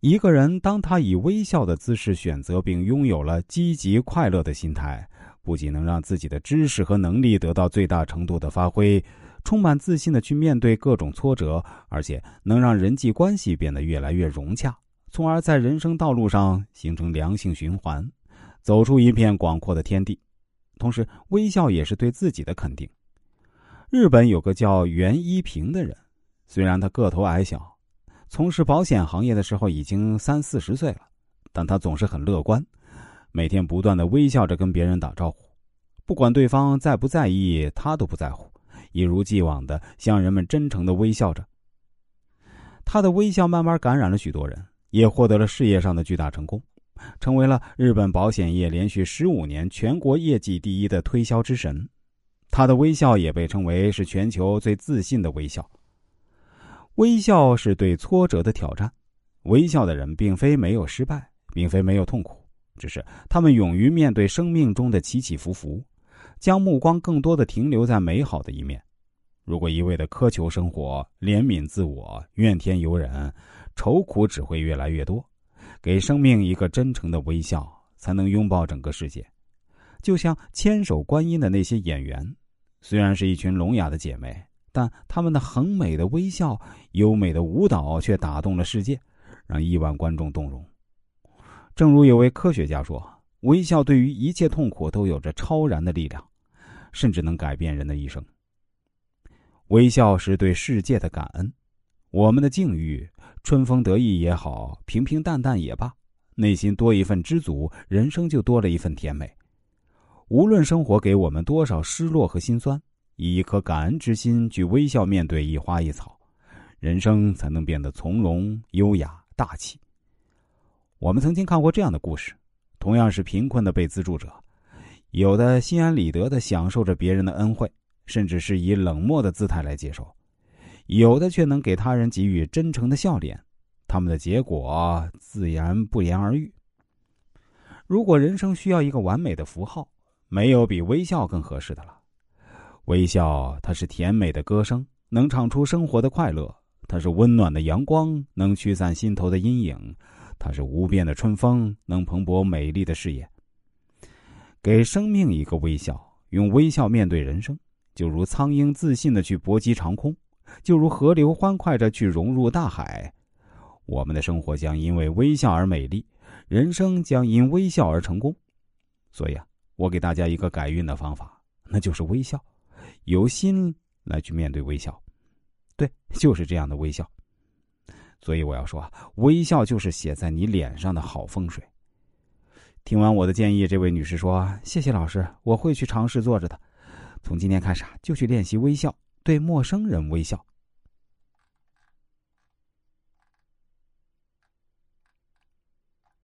一个人当他以微笑的姿势选择并拥有了积极快乐的心态，不仅能让自己的知识和能力得到最大程度的发挥，充满自信的去面对各种挫折，而且能让人际关系变得越来越融洽，从而在人生道路上形成良性循环，走出一片广阔的天地。同时，微笑也是对自己的肯定。日本有个叫袁一平的人，虽然他个头矮小。从事保险行业的时候已经三四十岁了，但他总是很乐观，每天不断的微笑着跟别人打招呼，不管对方在不在意，他都不在乎，一如既往的向人们真诚的微笑着。他的微笑慢慢感染了许多人，也获得了事业上的巨大成功，成为了日本保险业连续十五年全国业绩第一的推销之神。他的微笑也被称为是全球最自信的微笑。微笑是对挫折的挑战，微笑的人并非没有失败，并非没有痛苦，只是他们勇于面对生命中的起起伏伏，将目光更多的停留在美好的一面。如果一味的苛求生活、怜悯自我、怨天尤人，愁苦只会越来越多。给生命一个真诚的微笑，才能拥抱整个世界。就像千手观音的那些演员，虽然是一群聋哑的姐妹。但他们的很美的微笑、优美的舞蹈却打动了世界，让亿万观众动容。正如有位科学家说：“微笑对于一切痛苦都有着超然的力量，甚至能改变人的一生。”微笑是对世界的感恩。我们的境遇，春风得意也好，平平淡淡也罢，内心多一份知足，人生就多了一份甜美。无论生活给我们多少失落和心酸。以一颗感恩之心去微笑面对一花一草，人生才能变得从容、优雅、大气。我们曾经看过这样的故事：同样是贫困的被资助者，有的心安理得的享受着别人的恩惠，甚至是以冷漠的姿态来接受；有的却能给他人给予真诚的笑脸，他们的结果自然不言而喻。如果人生需要一个完美的符号，没有比微笑更合适的了。微笑，它是甜美的歌声，能唱出生活的快乐；它是温暖的阳光，能驱散心头的阴影；它是无边的春风，能蓬勃美丽的事业。给生命一个微笑，用微笑面对人生，就如苍鹰自信的去搏击长空，就如河流欢快着去融入大海。我们的生活将因为微笑而美丽，人生将因微笑而成功。所以啊，我给大家一个改运的方法，那就是微笑。由心来去面对微笑，对，就是这样的微笑。所以我要说，微笑就是写在你脸上的好风水。听完我的建议，这位女士说：“谢谢老师，我会去尝试做着的。从今天开始啊，就去练习微笑，对陌生人微笑。”